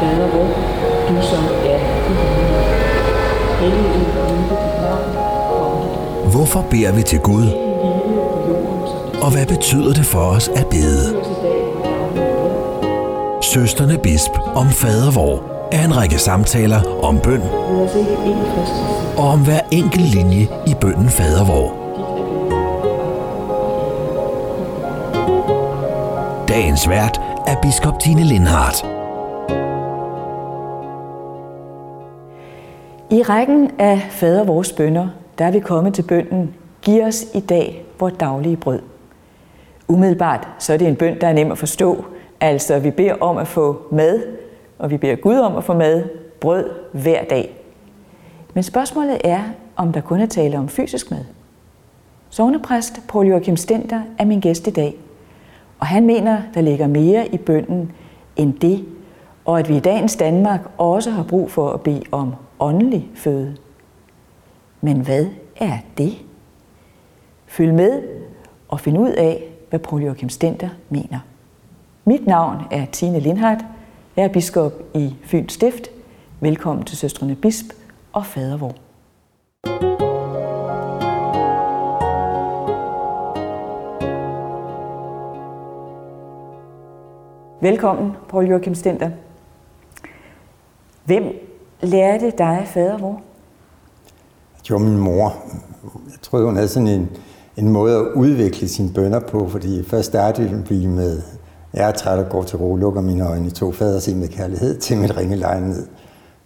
Fader vor, du som er i Hvorfor beder vi til Gud, og hvad betyder det for os at bede? Søsterne Bisp om fadervor er en række samtaler om bøn og om hver enkelt linje i bønnen fadervor. Dagens vært er biskop Tine Lindhardt. I rækken af fader vores bønder, der er vi kommet til bønden, giv os i dag vores daglige brød. Umiddelbart så er det en bøn, der er nem at forstå. Altså, vi beder om at få mad, og vi beder Gud om at få mad, brød hver dag. Men spørgsmålet er, om der kun er tale om fysisk mad. Sognepræst Paul Joachim Stenter er min gæst i dag, og han mener, der ligger mere i bønden end det, og at vi i dagens Danmark også har brug for at bede om åndelig føde. Men hvad er det? Følg med og find ud af, hvad Paul Joachim Stenter mener. Mit navn er Tine Lindhardt. Jeg er biskop i Fyns Stift. Velkommen til Søstrene Bisp og Fadervor. Velkommen, Paul Joachim Stenter. Hvem lærte dig fadervor? Det var min mor. Jeg tror, hun havde sådan en, en måde at udvikle sine bønder på, fordi først startede vi med, jeg er træt og går til ro, lukker mine øjne, to fader se med kærlighed til mit ringe ned.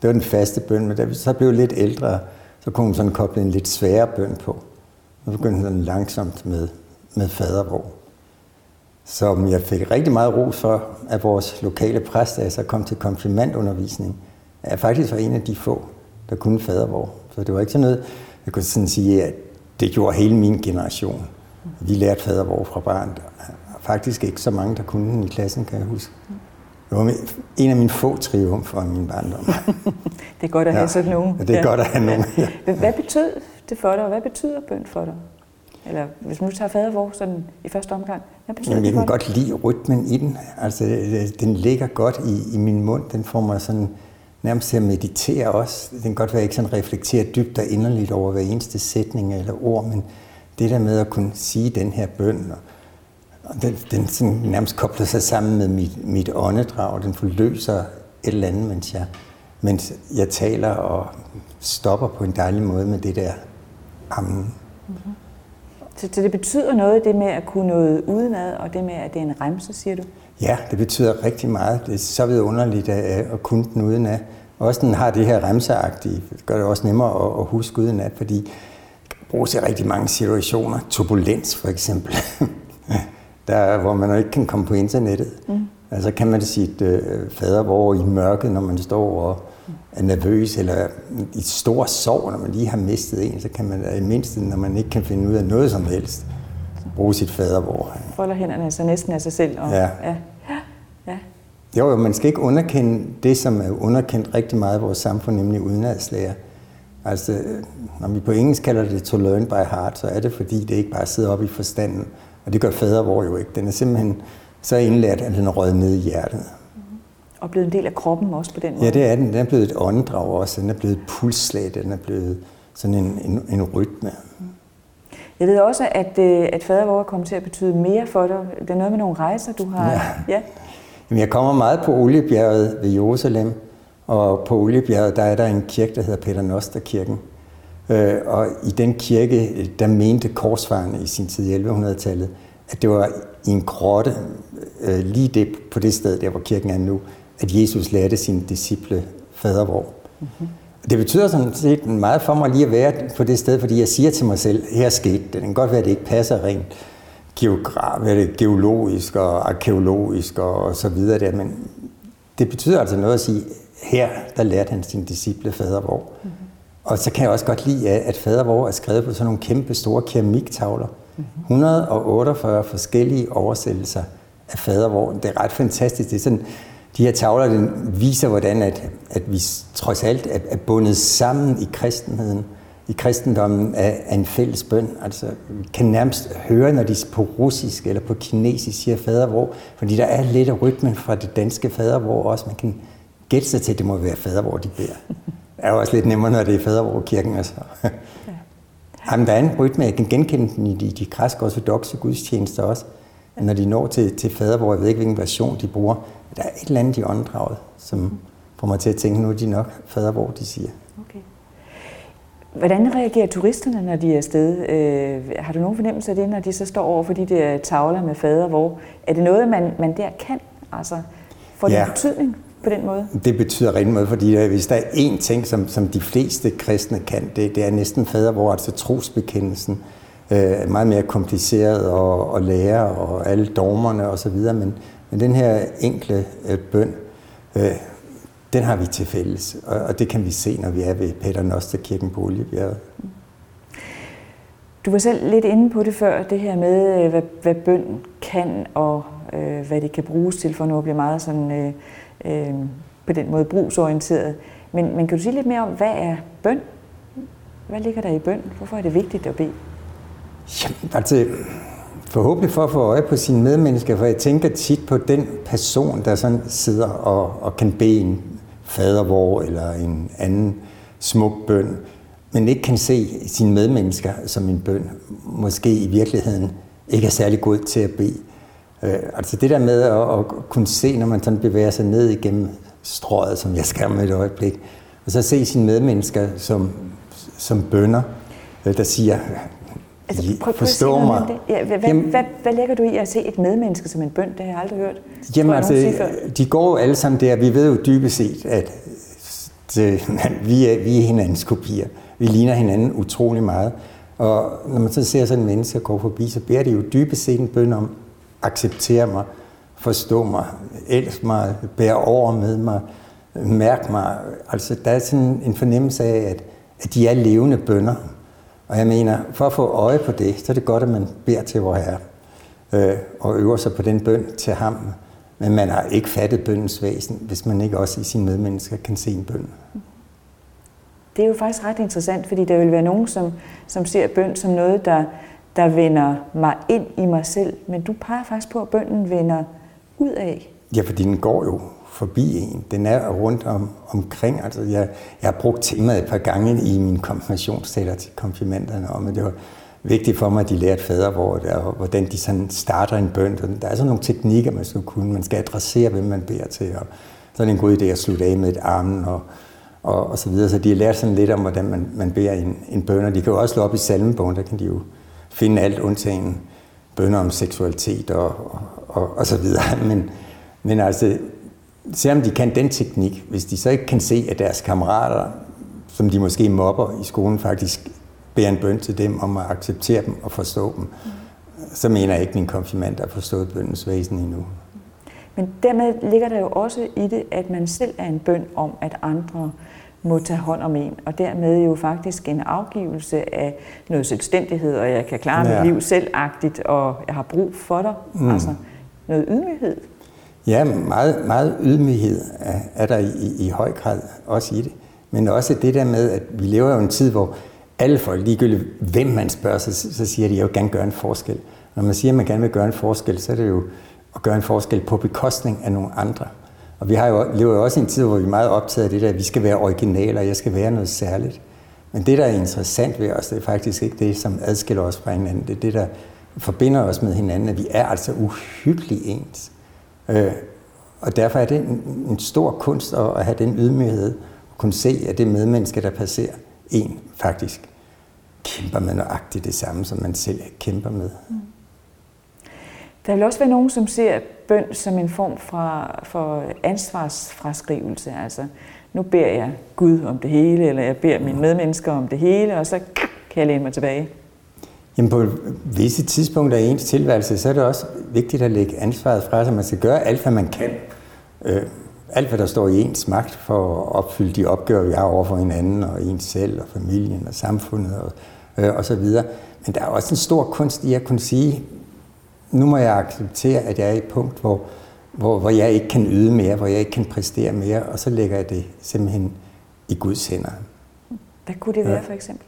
Det var den faste bøn, men da vi så blev lidt ældre, så kunne hun sådan koble en lidt sværere bøn på. Og så begyndte hun sådan langsomt med, med fadervor. Som jeg fik rigtig meget ro for af vores lokale præst, da jeg så kom til konfirmandundervisning. Jeg faktisk var en af de få, der kunne fadervor. Så det var ikke sådan noget, jeg kunne sådan sige, at det gjorde hele min generation. Vi lærte fadervor fra barn. Der var faktisk ikke så mange, der kunne den i klassen, kan jeg huske. Det var en af mine få triumfer i min barndom. Det er godt at have sådan nogen. Ja, det er godt at have nogen. Ja. Hvad betød det for dig, og hvad betyder bøn for dig? Eller hvis nu tager fadervor sådan i første omgang, hvad betyder Jamen, jeg det for kan godt lide rytmen i den. Altså, den ligger godt i, i min mund. Den får mig sådan nærmest til at meditere også. Det kan godt være, at jeg ikke sådan reflekterer dybt og inderligt over hver eneste sætning eller ord, men det der med at kunne sige den her bøn, og, og den, den sådan nærmest kobler sig sammen med mit, mit åndedrag, den forløser et eller andet, mens jeg, mens jeg taler og stopper på en dejlig måde med det der amen. Mm-hmm. Så, så det betyder noget, det med at kunne noget udenad, og det med, at det er en remse, siger du? Ja, det betyder rigtig meget. Det er så vidunderligt at, at kunne den uden af. Også den har det her remseagtige. Det gør det også nemmere at, at huske uden af, fordi bruges i rigtig mange situationer. Turbulens for eksempel. Der, hvor man ikke kan komme på internettet. Mm. Altså kan man sige et øh, fadervor i mørket, når man står og er nervøs, eller i stor sorg, når man lige har mistet en, så kan man i mindste, når man ikke kan finde ud af noget som helst, bruge sit fadervor. Folder hænderne så næsten af sig selv. Og, Ja. ja. ja. Jo, jo, man skal ikke underkende det, som er underkendt rigtig meget i vores samfund, nemlig udenadslærer. Altså, når vi på engelsk kalder det to learn by heart, så er det fordi, det ikke bare sidder oppe i forstanden. Og det gør fadervor jo ikke. Den er simpelthen så indlært, at den er røget ned i hjertet. Og blevet en del af kroppen også på den måde. Ja, det er den. Den er blevet et åndedrag også. Den er blevet et pulsslag. Den er blevet sådan en, en, en rytme. Jeg ved også, at, øh, at fadervor kommer til at betyde mere for dig. Det er noget med nogle rejser, du har. Ja. ja. Jamen, jeg kommer meget på Oliebjerget ved Jerusalem, og på Oliebjerget, der er der en kirke, der hedder Peter Noster-kirken. Øh, og i den kirke, der mente korsfarerne i sin tid i 1100-tallet, at det var i en grotte, øh, lige det, på det sted, der hvor kirken er nu, at Jesus lærte sine disciple fadervor. Mm-hmm. Det betyder sådan set meget for mig lige at være på det sted, fordi jeg siger til mig selv, her skete det. Det kan godt være, at det ikke passer rent geograf, det, geologisk og arkeologisk og så videre der, men det betyder altså noget at sige, her der lærte han sin disciple fadervor. Mm-hmm. Og så kan jeg også godt lide, at fadervor er skrevet på sådan nogle kæmpe store keramiktavler. Mm-hmm. 148 forskellige oversættelser af fadervor. Det er ret fantastisk. Det er sådan, de her tavler den viser, hvordan at, at vi trods alt er, er bundet sammen i kristenheden. I kristendommen af, af en fælles bøn. Altså, vi kan nærmest høre, når de på russisk eller på kinesisk siger fadervor, fordi der er lidt af rytmen fra det danske fadervor også. Man kan gætte sig til, at det må være fader, hvor de beder. Det er jo også lidt nemmere, når det er fader, hvor kirken er så. Ja. Jamen, der er en rytme, jeg kan genkende den i de, de græsk ortodoxe gudstjenester også. Når de når til, til fader, hvor jeg ved ikke, hvilken version de bruger, der er et eller andet i åndedraget, som får mig til at tænke, nu er de nok fader, hvor de siger. Okay. Hvordan reagerer turisterne, når de er afsted? Øh, har du nogen fornemmelse af det, når de så står over for de der tavler med fader, hvor er det noget, man, man der kan? Altså, får det Ja. betydning på den måde? Det betyder rigtig meget, fordi øh, hvis der er én ting, som, som de fleste kristne kan, det, det er næsten fader, hvor altså trosbekendelsen øh, er meget mere kompliceret at, at lære, og alle dogmerne osv., men, men den her enkle øh, bøn, øh, den har vi til fælles, og, og det kan vi se, når vi er ved Peter Nosterkirken på Oliebjerget. Du var selv lidt inde på det før, det her med, øh, hvad, hvad bøn kan, og øh, hvad det kan bruges til, for nu at blive meget sådan, øh, øh, på den måde brugsorienteret. Men, men kan du sige lidt mere om, hvad er bøn? Hvad ligger der i bøn? Hvorfor er det vigtigt at bede? Jamen, altså, forhåbentlig for at få øje på sine medmennesker, for jeg tænker tit på den person, der sådan sidder og, og kan bede en fadervor eller en anden smuk bøn, men ikke kan se sine medmennesker som en bøn, måske i virkeligheden ikke er særlig god til at bede. Øh, altså det der med at, at kunne se, når man sådan bevæger sig ned igennem strøget, som jeg skal med et øjeblik, og så se sine medmennesker som, som bønder, øh, der siger, Altså, "I prøv, prøv forstår mig. det. Ja, hvad, Jamen- hvad, hvad lægger du i at se et medmenneske som en bøn? Det har jeg aldrig hørt. Jamen jeg, altså, de går jo alle sammen der. Vi ved jo dybest set, at det, vi, er, vi er hinandens kopier. Vi ligner hinanden utrolig meget. Og når man så ser sådan en menneske gå forbi, så beder de jo dybest set en bøn om, accepter mig, forstå mig, elsk mig, bær over med mig, mærk mig. Altså, der er sådan en fornemmelse af, at, at de er levende bønder. Og jeg mener, for at få øje på det, så er det godt, at man beder til vor Herre øh, og øver sig på den bøn til ham. Men man har ikke fattet bøndens væsen, hvis man ikke også i sine medmennesker kan se en bøn. Det er jo faktisk ret interessant, fordi der vil være nogen, som, som ser bøn som noget, der, der vender mig ind i mig selv. Men du peger faktisk på, at bønnen vender ud af. Ja, fordi den går jo forbi en. Den er rundt om, omkring. Altså, jeg, jeg har brugt temaet et par gange i min konfirmationstaler til konfirmanderne om, at det var vigtigt for mig, at de lærte fader, hvor der, og hvordan de sådan starter en bøn. Der er sådan nogle teknikker, man skal kunne. Man skal adressere, hvem man beder til. Og så er det en god idé at slutte af med et armen og, og, og så videre. Så de har lært sådan lidt om, hvordan man, man beder en, en bøn. Og de kan jo også slå op i salmebogen, der kan de jo finde alt undtagen bønder om seksualitet og, og, og, og så videre. Men, men altså, selvom de kan den teknik, hvis de så ikke kan se, at deres kammerater, som de måske mobber i skolen, faktisk beder en bøn til dem om at acceptere dem og forstå dem, så mener jeg ikke, at min konfirmand har forstået bøndens væsen endnu. Men dermed ligger der jo også i det, at man selv er en bøn om, at andre må tage hånd om en, og dermed jo faktisk en afgivelse af noget selvstændighed, og jeg kan klare Ja. mit liv selvagtigt, og jeg har brug for dig. Mm. Altså noget ydmyghed. Ja, meget, meget ydmyghed er, er der i, i, høj grad også i det. Men også det der med, at vi lever jo en tid, hvor alle folk, ligegyldigt hvem man spørger, så, så siger de, at jeg vil gerne gøre en forskel. Når man siger, at man gerne vil gøre en forskel, så er det jo at gøre en forskel på bekostning af nogle andre. Og vi har jo, lever jo også i en tid, hvor vi er meget optaget af det der, at vi skal være originaler, jeg skal være noget særligt. Men det, der er interessant ved os, det er faktisk ikke det, som adskiller os fra hinanden. Det er det, der forbinder os med hinanden, at vi er altså uhyggeligt ens. Øh, og derfor er det en, en stor kunst at, at have den ydmyghed, at kunne se, at det medmenneske, der passerer en, faktisk kæmper med nøjagtigt det samme, som man selv kæmper med. Der vil også være nogen, som ser bøn som en form for, for ansvarsfraskrivelse. Altså, nu beder jeg Gud om det hele, eller jeg beder mine medmennesker om det hele, og så kan jeg læne mig tilbage. Jamen på visse tidspunkter i ens tilværelse, så er det også vigtigt at lægge ansvaret fra sig. Man skal gøre alt, hvad man kan. Øh, alt, hvad der står i ens magt for at opfylde de opgaver, vi har over for hinanden, og ens selv, og familien, og samfundet, og, øh, og så videre. Men der er også en stor kunst i at kunne sige, nu må jeg acceptere, at jeg er i et punkt, hvor, hvor, hvor jeg ikke kan yde mere, hvor jeg ikke kan præstere mere, og så lægger jeg det simpelthen i Guds hænder. Hvad kunne det være for eksempel?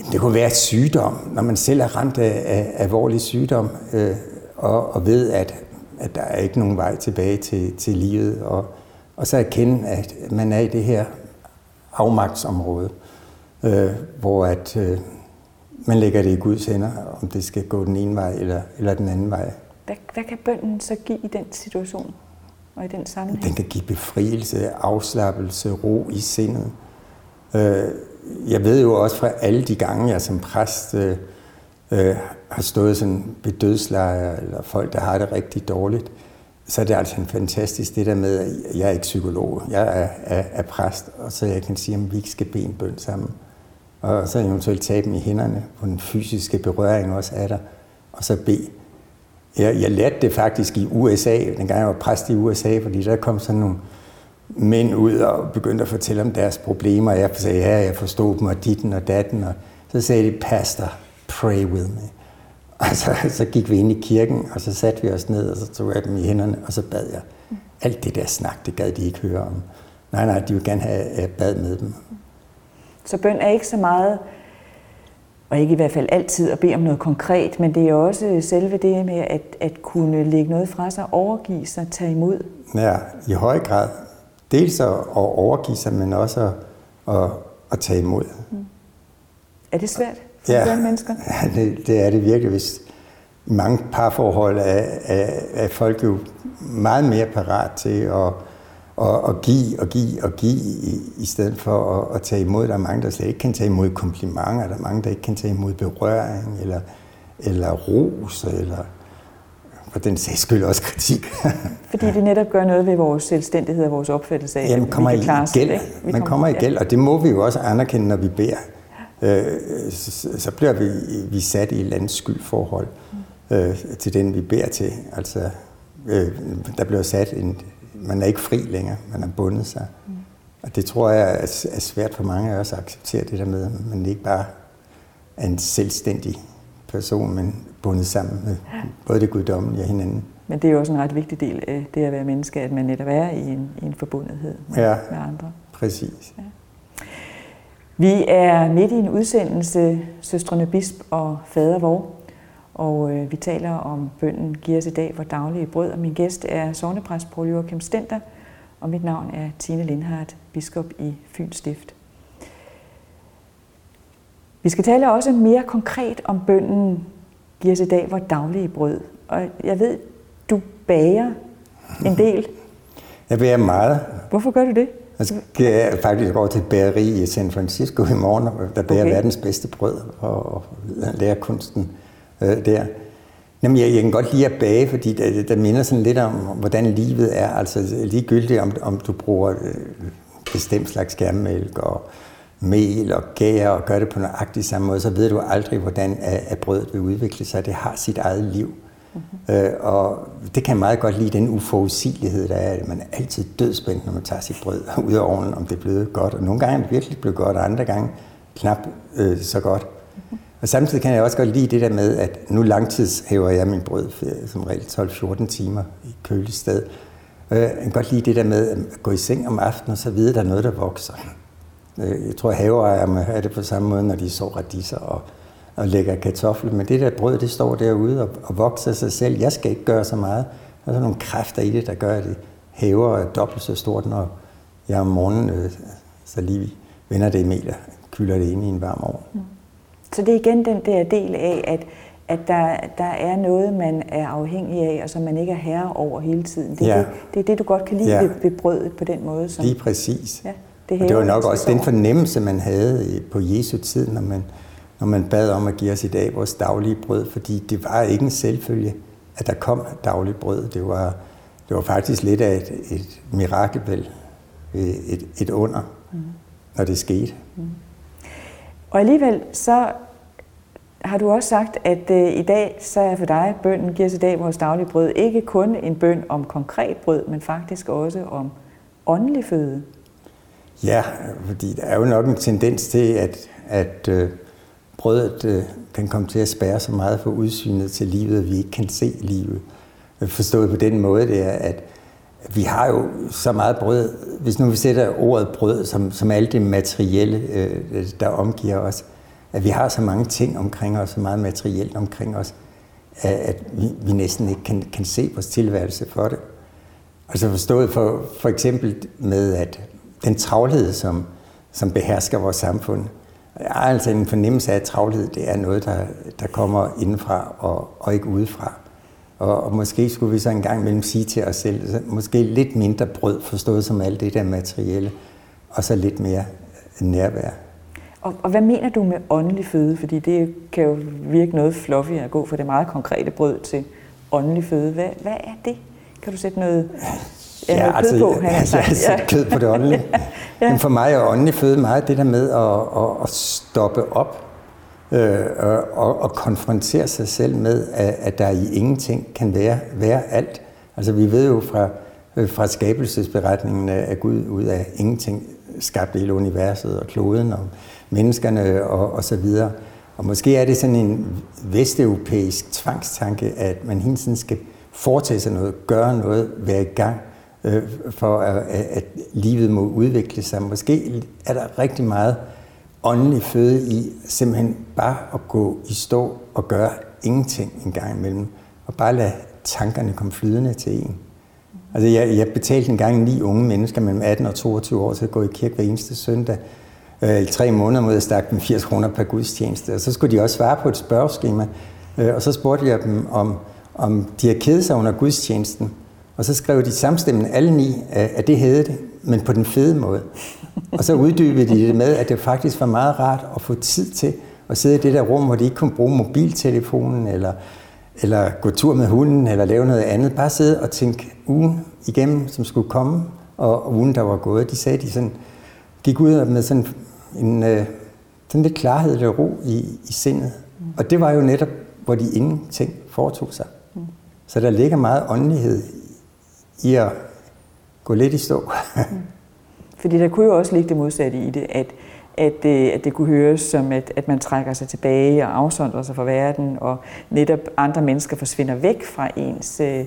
Jamen, det kunne være sygdom, når man selv er ramt af, af alvorlig sygdom, øh, og, og ved, at, at der er ikke nogen vej tilbage til, til livet, og, Og så erkende, at man er i det her afmagtsområde, øh, hvor at, øh, man lægger det i Guds hænder, om det skal gå den ene vej eller, eller den anden vej. Hvad, hvad kan bønden så give i den situation og i den sammenhæng? Den kan give befrielse, afslappelse, ro i sindet. Øh, jeg ved jo også fra alle de gange, jeg som præst øh, øh, har stået sådan ved dødslejre, eller folk, der har det rigtig dårligt, så er det altså en fantastisk det der med, at jeg er ikke psykolog, jeg er, er, er præst, og så jeg kan sige, at vi ikke skal bede en bøn sammen. Og så eventuelt tage dem i hænderne, hvor den fysiske berøring også er der, og så bede. Jeg, jeg lærte det faktisk i USA, dengang jeg var præst i USA, fordi der kom sådan nogle mænd ud og begyndte at fortælle om deres problemer. Jeg sagde, ja, jeg forstod dem, og ditten og datten. Og så sagde de, pastor, pray with me. Og så, så gik vi ind i kirken, og så satte vi os ned, og så tog jeg dem i hænderne, og så bad jeg. Alt det der snak, det gad de ikke høre om. Nej, nej, de ville gerne have, at jeg bad med dem. Så bøn er ikke så meget, og ikke i hvert fald altid at bede om noget konkret, men det er også selve det med at, at kunne lægge noget fra sig, overgive sig, tage imod. Ja, i høj grad. Dels at overgive sig, men også at, at, at tage imod. Mm. Er det svært for ja, mennesker? Ja, det, det er det virkelig. Hvis i mange parforhold er, er, er folk jo meget mere parat til at, at, at give og give og give, i, i stedet for at, at tage imod. Der er mange, der slet ikke kan tage imod komplimenter. Der er mange, der ikke kan tage imod berøring, eller, eller ros, eller for den sags skyld også kritik. Fordi det netop gør noget ved vores selvstændighed og vores opfattelse af, Jamen, at kommer vi kan klare gæld. Vi Man kommer i gæld, og det må vi jo også anerkende, når vi beder. Øh, så, så bliver vi, vi sat i et eller andet skyldforhold øh, til den, vi beder til. Altså, øh, der bliver sat en... Man er ikke fri længere, man har bundet sig. Mm. Og det tror jeg er, er svært for mange af os at acceptere det der med, at man ikke bare er en selvstændig person, men bundet sammen med både det guddommelige og hinanden. Men det er jo også en ret vigtig del af det at være menneske, at man netop er i en, i en forbundethed med, ja, med andre. præcis. Ja. Vi er midt i en udsendelse, Søstrene Bisp og Fader Vor, og øh, vi taler om bønden Giv os i dag hvor daglige brød, og min gæst er sovnepræst Paul Joachim Stenter, og mit navn er Tine Lindhardt, biskop i Fyns Stift. Vi skal tale også mere konkret om bønden Giv os i dag hvor daglige brød, og jeg ved, du bager en del. Jeg bager meget. Hvorfor gør du det? Jeg skal faktisk over til et bageri i San Francisco i morgen, der bager okay. verdens bedste brød og lærer kunsten øh, der. Jamen, jeg, jeg kan godt lide at bage, fordi det, det minder sådan lidt om, hvordan livet er. Altså ligegyldigt, om, om du bruger øh, bestemt slags skærmmælk og mel og gær og gør det på nøjagtig samme måde, så ved du aldrig, hvordan at, brødet vil udvikle sig. Det har sit eget liv. Mm-hmm. Øh, og det kan jeg meget godt lide, den uforudsigelighed, der er. Man er altid dødspændt, når man tager sit brød ud af ovnen, om det er blevet godt. Og nogle gange er det virkelig blevet godt, og andre gange knap øh, så godt. Mm-hmm. Og samtidig kan jeg også godt lide det der med, at nu langtidshæver jeg min brød som regel 12-14 timer i køligt sted. Øh, jeg kan godt lide det der med at gå i seng om aftenen, og så vide, at der er noget, der vokser. Øh, jeg tror, haveejere har det på samme måde, når de så radiser og og lægger kartofler. Men det der brød, det står derude og, og vokser sig selv. Jeg skal ikke gøre så meget. Der er sådan nogle kræfter i det, der gør, at det hæver dobbelt så stort, når jeg om morgenen øh, så lige vender det i og kylder det ind i en varm ovn. Mm. Så det er igen den der del af, at, at der, der er noget, man er afhængig af, og som man ikke er herre over hele tiden. Det er, ja. det, det, er det, du godt kan lide ja. ved, ved brødet på den måde. Som, Lige præcis. Ja, det, og det var nok også den fornemmelse, man havde på Jesu tid, når man når man bad om at give os i dag vores daglige brød, fordi det var ikke en selvfølge, at der kom dagligt brød. Det var, det var faktisk lidt af et, et mirakel, vel, et, et under, mm. når det skete. Mm. Og alligevel så har du også sagt, at uh, i dag så er for dig bønden giver os i dag vores daglige brød ikke kun en bøn om konkret brød, men faktisk også om åndelig føde. Ja, fordi der er jo nok en tendens til, at, at øh, brødet øh, kan komme til at spære så meget for udsynet til livet, at vi ikke kan se livet. Forstået på den måde, det er, at vi har jo så meget brød. Hvis nu vi sætter ordet brød som, som alt det materielle, øh, der omgiver os, at vi har så mange ting omkring os, så meget materielt omkring os, at vi, vi næsten ikke kan, kan se vores tilværelse for det. Altså forstået for, for eksempel med, at den travlhed, som, som behersker vores samfund, jeg har altså en fornemmelse af, at travlhed det er noget, der, der kommer indenfra og, og ikke udefra. Og, og måske skulle vi så en gang imellem sige til os selv, måske lidt mindre brød, forstået som alt det der materielle, og så lidt mere nærvær. Og, og hvad mener du med åndelig føde? Fordi det kan jo virke noget fluffy at gå fra det meget konkrete brød til åndelig føde. Hvad, hvad er det? Kan du sætte noget, ja, noget altså, kød på? Han altså, jeg har sat kød på det åndelige. ja. Men for mig er åndelig føde meget det der med at, at, at stoppe op øh, og, og konfrontere sig selv med, at, at der i ingenting kan være, være alt. Altså vi ved jo fra, øh, fra skabelsesberetningen, at Gud ud af ingenting skabte hele universet og kloden og menneskerne og, og så videre. Og måske er det sådan en vesteuropæisk tvangstanke, at man hele tiden skal foretage sig noget, gøre noget, være i gang, øh, for at, at livet må udvikle sig. Måske er der rigtig meget åndelig føde i simpelthen bare at gå i stå og gøre ingenting en gang imellem, og bare lade tankerne komme flydende til en. Altså jeg, jeg betalte en gang ni unge mennesker mellem 18 og 22 år til at gå i kirke hver eneste søndag. Øh, I tre måneder mod at stakke dem 80 kroner per gudstjeneste. Og så skulle de også svare på et spørgeskema. Øh, og så spurgte jeg dem, om, om de har kedet sig under gudstjenesten. Og så skrev de samstemmende alle ni, at det hed det, men på den fede måde. Og så uddybede de det med, at det faktisk var meget rart at få tid til at sidde i det der rum, hvor de ikke kunne bruge mobiltelefonen, eller, eller gå tur med hunden, eller lave noget andet. Bare sidde og tænke ugen igennem, som skulle komme, og ugen, der var gået. De sagde, de sådan, gik ud med sådan en øh, sådan lidt klarhed eller ro i, i sindet. Og det var jo netop, hvor de ingenting foretog sig. Så der ligger meget åndelighed i at gå lidt i stå. Fordi der kunne jo også ligge det modsatte i det, at, at, det, øh, at det kunne høres som, at, at man trækker sig tilbage og afsondrer sig fra verden, og netop andre mennesker forsvinder væk fra ens øh,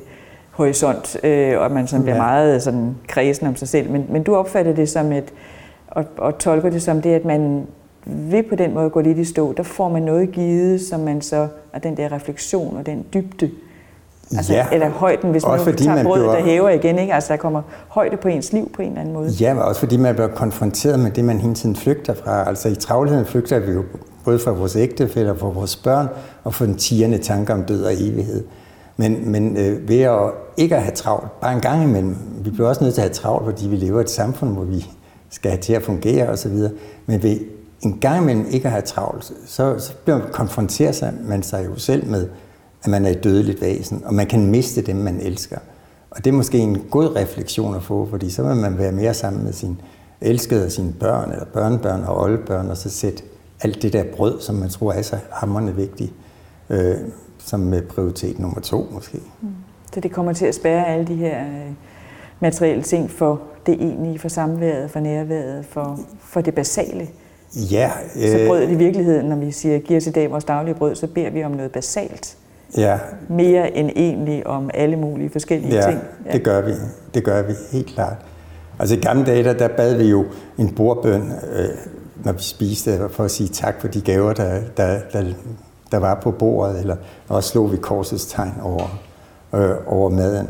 horisont, øh, og at man sådan bliver ja. meget sådan, kredsen om sig selv. Men, men du opfatter det som et, og, og tolker det som det, at man ved på den måde gå lidt i stå, der får man noget givet, som man så, og den der refleksion og den dybde, Altså, ja, eller højden, hvis man fordi tager man brødet, bliver... der hæver igen. Ikke? Altså, der kommer højde på ens liv på en eller anden måde. Ja, men også fordi man bliver konfronteret med det, man hele tiden flygter fra. Altså i travlheden flygter vi jo både fra vores ægtefælder, fra vores børn, og fra den tigerne tanker om død og evighed. Men, men øh, ved at ikke at have travlt, bare en gang imellem, vi bliver også nødt til at have travlt, fordi vi lever i et samfund, hvor vi skal have til at fungere osv. Men ved en gang imellem ikke at have travlt, så, så bliver man konfronteret sig, man sig jo selv med, at man er et dødeligt væsen, og man kan miste dem, man elsker. Og det er måske en god refleksion at få, fordi så vil man være mere sammen med sin elskede og sine børn, eller børnebørn og oldebørn, og så sætte alt det der brød, som man tror er så hammerende vigtigt, øh, som prioritet nummer to måske. Mm. Så det kommer til at spære alle de her øh, materielle ting for det egentlige, for samværet, for nærværet, for, for det basale. Ja. Øh, så brødet i virkeligheden, når vi siger, giver os i dag vores daglige brød, så beder vi om noget basalt. Ja. Mere end egentlig om alle mulige forskellige ja, ting. Ja, det gør vi. Det gør vi helt klart. Altså i gamle dage, der, der bad vi jo en bordbøn, øh, når vi spiste, for at sige tak for de gaver, der, der, der, der var på bordet, eller også slog vi korsets tegn over, øh, over maden.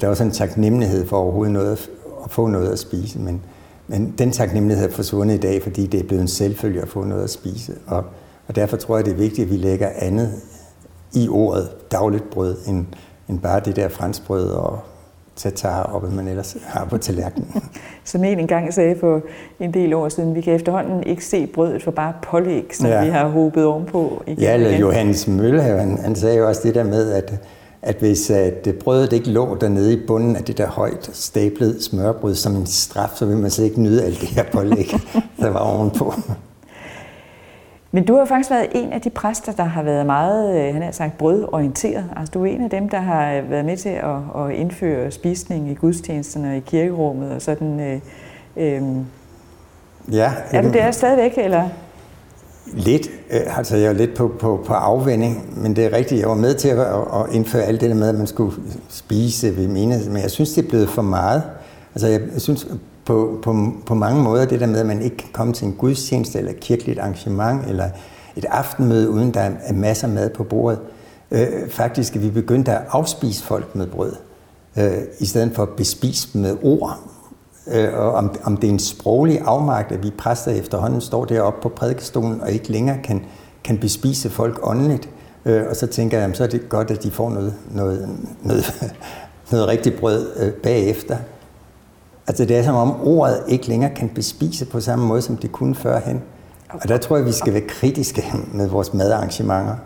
Der var sådan en taknemmelighed for overhovedet noget at, at få noget at spise, men, men den taknemmelighed er forsvundet i dag, fordi det er blevet en selvfølge at få noget at spise. Og, og derfor tror jeg, det er vigtigt, at vi lægger andet i ordet dagligt brød, end, end bare det der franskbrød og tatar og hvad man ellers har på tallerkenen. Som en engang sagde for en del år siden, vi kan efterhånden ikke se brødet for bare pålæg, som ja. vi har håbet ovenpå. Igen ja, eller Johannes Mølle, han, han sagde jo også det der med, at, at hvis at brødet ikke lå dernede i bunden af det der højt stablede smørbrød som en straf, så vil man slet ikke nyde alt det her pålæg, der var ovenpå. Men du har faktisk været en af de præster, der har været meget, øh, han har sagt, brødorienteret. Altså du er en af dem, der har været med til at, at indføre spisning i gudstjenesterne og i kirkerummet og sådan. Øh, øh, ja. Er du der stadigvæk, eller? Lidt. Øh, altså jeg er lidt på, på, på afvænding, men det er rigtigt. Jeg var med til at, at indføre alt det der med, at man skulle spise ved menighed, men jeg synes, det er blevet for meget. Altså jeg synes, på, på, på mange måder det der med, at man ikke kan komme til en gudstjeneste eller et kirkeligt arrangement eller et aftenmøde, uden der er masser af mad på bordet. Øh, faktisk er vi begyndt at afspise folk med brød. øh, i stedet for at bespise dem med ord. Øh, og om, om det er en sproglig afmagt, at vi præster efterhånden står deroppe på prædikestolen og ikke længere kan, kan bespise folk åndeligt. Øh, og så tænker jeg, jamen, så er det godt, at de får noget, noget, noget, noget rigtigt brød øh, bagefter. Altså det er som om ordet ikke længere kan bespise på samme måde, som det kunne førhen. Og der tror jeg, vi skal være kritiske med vores madarrangementer.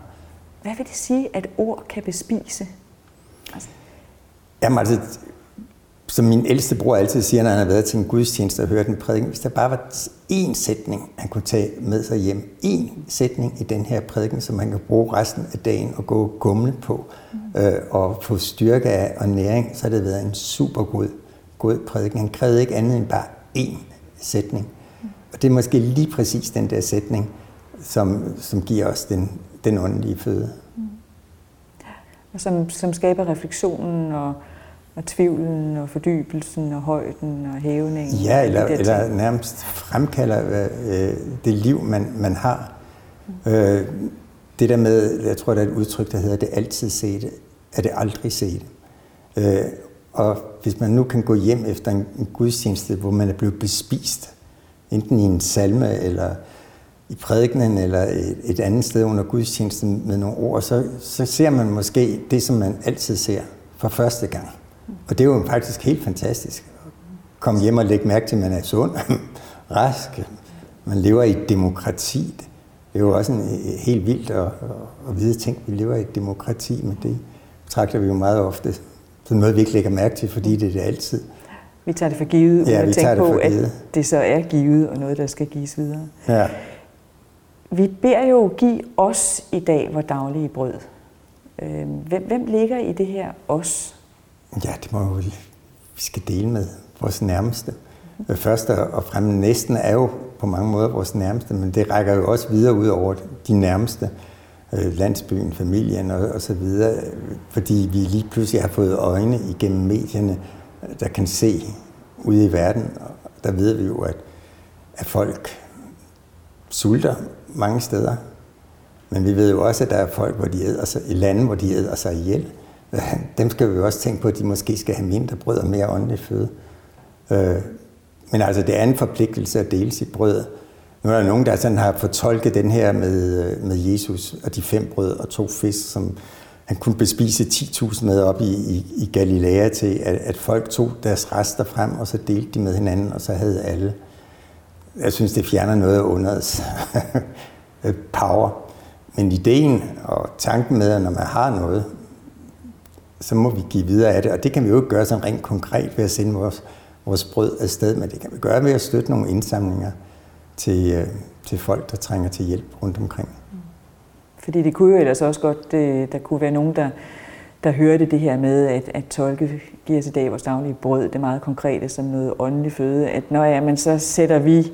Hvad vil det sige, at ord kan bespise? Altså... Jamen altså, som min ældste bror altid siger, når han har været til en gudstjeneste og hørt en prædiken, hvis der bare var én sætning, han kunne tage med sig hjem, én sætning i den her prædiken, som han kan bruge resten af dagen og gå gumle på mm. øh, og få styrke af og næring, så har det været en super god, god prædiken. Han krævede ikke andet end bare én sætning. Og det er måske lige præcis den der sætning, som, som giver os den, den åndelige føde. Mm. Og som, som skaber refleksionen og og tvivlen og fordybelsen og højden og hævningen. Ja, eller, eller nærmest fremkalder øh, det liv, man, man har. Mm. Øh, det der med, jeg tror, der er et udtryk, der hedder, det altid set, er det aldrig set. Øh, og hvis man nu kan gå hjem efter en, en gudstjeneste, hvor man er blevet bespist, enten i en salme eller i prædikenen eller et, et andet sted under gudstjenesten med nogle ord, så, så ser man måske det, som man altid ser for første gang. Og det er jo faktisk helt fantastisk. Kom hjem og lægge mærke til, at man er sund, rask, man lever i et demokrati. Det er jo også en helt vildt at, at vide ting, vi lever i et demokrati, men det betragter vi jo meget ofte som noget, vi ikke lægger mærke til, fordi det er det altid. Vi tager det for givet, uden ja, at tænke på, at det så er givet, og noget, der skal gives videre. Ja. Vi beder jo give os i dag vores daglige brød. Øhm, hvem, hvem ligger i det her os? Ja, det må jo, vi skal dele med vores nærmeste. Mm-hmm. Først og fremmest næsten er jo på mange måder vores nærmeste, men det rækker jo også videre ud over de nærmeste, Øh, landsbyen, familien og, og så videre, fordi vi lige pludselig har fået øjne igennem medierne, der kan se ude i verden, der ved vi jo, at, at folk sulter mange steder, men vi ved jo også, at der er folk, hvor de æder sig, i lande, hvor de æder sig ihjel dem skal vi jo også tænke på, at de måske skal have mindre brød og mere åndelig føde. Øh, men altså, det er en forpligtelse at dele sit brød. Nu er der nogen, der sådan har fortolket den her med, øh, med Jesus og de fem brød og to fisk, som han kunne bespise 10.000 med op i, i, i Galilea til, at, at folk tog deres rester frem, og så delte de med hinanden, og så havde alle. Jeg synes, det fjerner noget af underets power. Men ideen og tanken med, at når man har noget, så må vi give videre af det. Og det kan vi jo ikke gøre sådan rent konkret ved at sende vores, vores brød afsted, men det kan vi gøre ved at støtte nogle indsamlinger til, øh, til folk, der trænger til hjælp rundt omkring. Fordi det kunne jo ellers også godt, det, der kunne være nogen, der, der hørte det her med, at, at tolke giver i dag vores daglige brød, det meget konkrete som noget åndelig føde, at når ja, men så sætter vi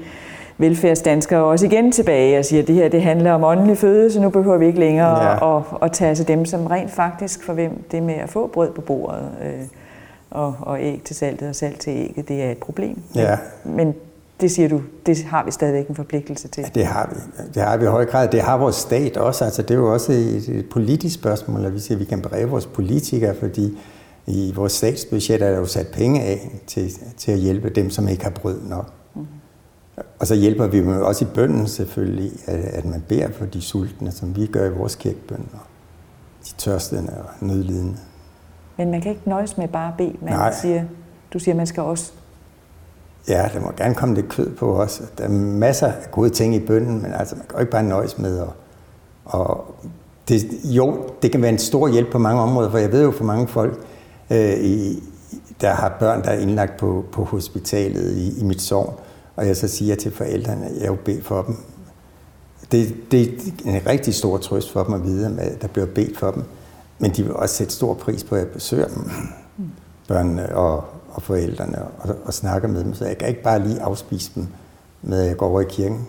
velfærdsdanskere også igen tilbage og siger, at det her det handler om åndelig føde, så nu behøver vi ikke længere ja. at, at tage til dem, som rent faktisk for hvem det med at få brød på bordet øh, og, og æg til saltet og salt til ægget, det er et problem. Ja. Men det siger du, det har vi stadigvæk en forpligtelse til. Ja, det har vi. Det har vi i høj grad. Det har vores stat også. Altså, det er jo også et, et politisk spørgsmål, at vi siger, at vi kan breve vores politikere, fordi i vores statsbudget er der jo sat penge af til, til at hjælpe dem, som ikke har brød nok. Og så hjælper vi dem også i bønden selvfølgelig, at, at man beder for de sultne, som vi gør i vores kirkebøn, og de tørstende og nødlidende. Men man kan ikke nøjes med bare at bede. Man Nej. siger, du siger, man skal også... Ja, der må gerne komme lidt kød på os. Der er masser af gode ting i bønden, men altså, man kan jo ikke bare nøjes med at... Og det, jo, det kan være en stor hjælp på mange områder, for jeg ved jo for mange folk, øh, i, der har børn, der er indlagt på, på hospitalet i, i mit sovn, og jeg så siger til forældrene, at jeg vil bede for dem. Det, det er en rigtig stor trøst for dem at vide, at der bliver bedt for dem. Men de vil også sætte stor pris på, at jeg besøger dem, børnene og, og forældrene, og, og snakker med dem. Så jeg kan ikke bare lige afspise dem, med at jeg går over i kirken.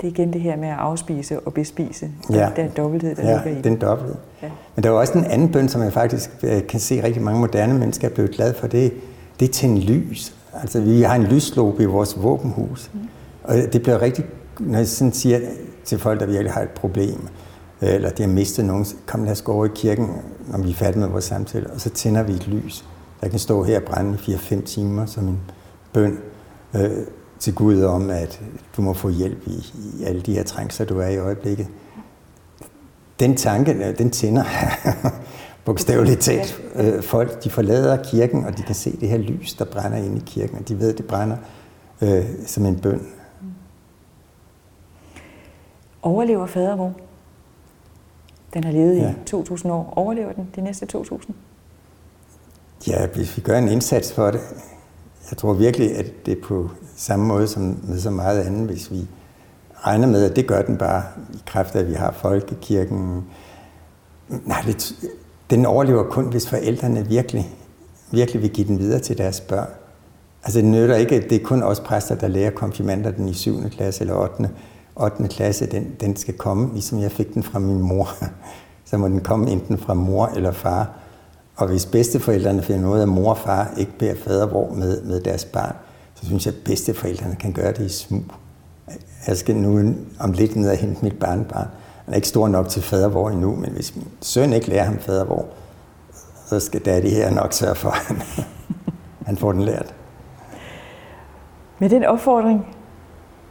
Det er igen det her med at afspise og bespise. Ja. Den dobbelthed, der ja, ligger i den dobbelthed. Ja. Men der er også en anden bøn, som jeg faktisk øh, kan se rigtig mange moderne mennesker er blevet glade for. Det, det er en lys. Altså, vi har en lyslobe i vores våbenhus. Mm. Og det bliver rigtig, når jeg sådan siger til folk, der virkelig har et problem, øh, eller de har mistet nogen, kom lad os gå over i kirken, når vi er færdige med vores samtale, og så tænder vi et lys. Der kan stå her og brænde i 4-5 timer som en bøn øh, til Gud om, at du må få hjælp i, i alle de her trængsler, du er i øjeblikket. Den tanke, øh, den tænder bogstaveligt talt. Øh, folk, de forlader kirken, og de kan se det her lys, der brænder ind i kirken, og de ved, at det brænder øh, som en bøn. Overlever fadervor? Den har levet Ja. i 2000 år. Overlever den de næste 2000? Ja, hvis vi gør en indsats for det. Jeg tror virkelig, at det er på samme måde som med så meget andet, hvis vi regner med, at det gør den bare i kraft af, at vi har folkekirken. Nej, det, den overlever kun, hvis forældrene virkelig, virkelig vil give den videre til deres børn. Altså det nytter ikke, at det er kun os præster, der lærer konfirmander den i 7. klasse eller 8. 8. klasse. Den, den skal komme, ligesom jeg fik den fra min mor. Så må den komme enten fra mor eller far. Og hvis bedsteforældrene finder ud af, at mor og far ikke beder fadervor med, med deres barn, så synes jeg, at bedsteforældrene kan gøre det i smug. Jeg skal nu om lidt ned og hente mit barnbarn. Han er ikke stor nok til fadervor endnu, men hvis min søn ikke lærer ham fadervor, så skal daddy her nok sørge for, at han, han får den lært. Med den opfordring,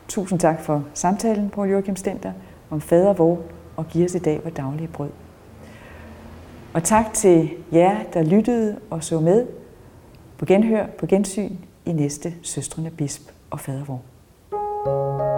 tusind tak for samtalen, på Joachim Stenter, om fader vor og giver os i dag vores daglige brød. Og tak til jer, der lyttede og så med på genhør, på gensyn i næste Søstrene Bisp og Fadervor. thank you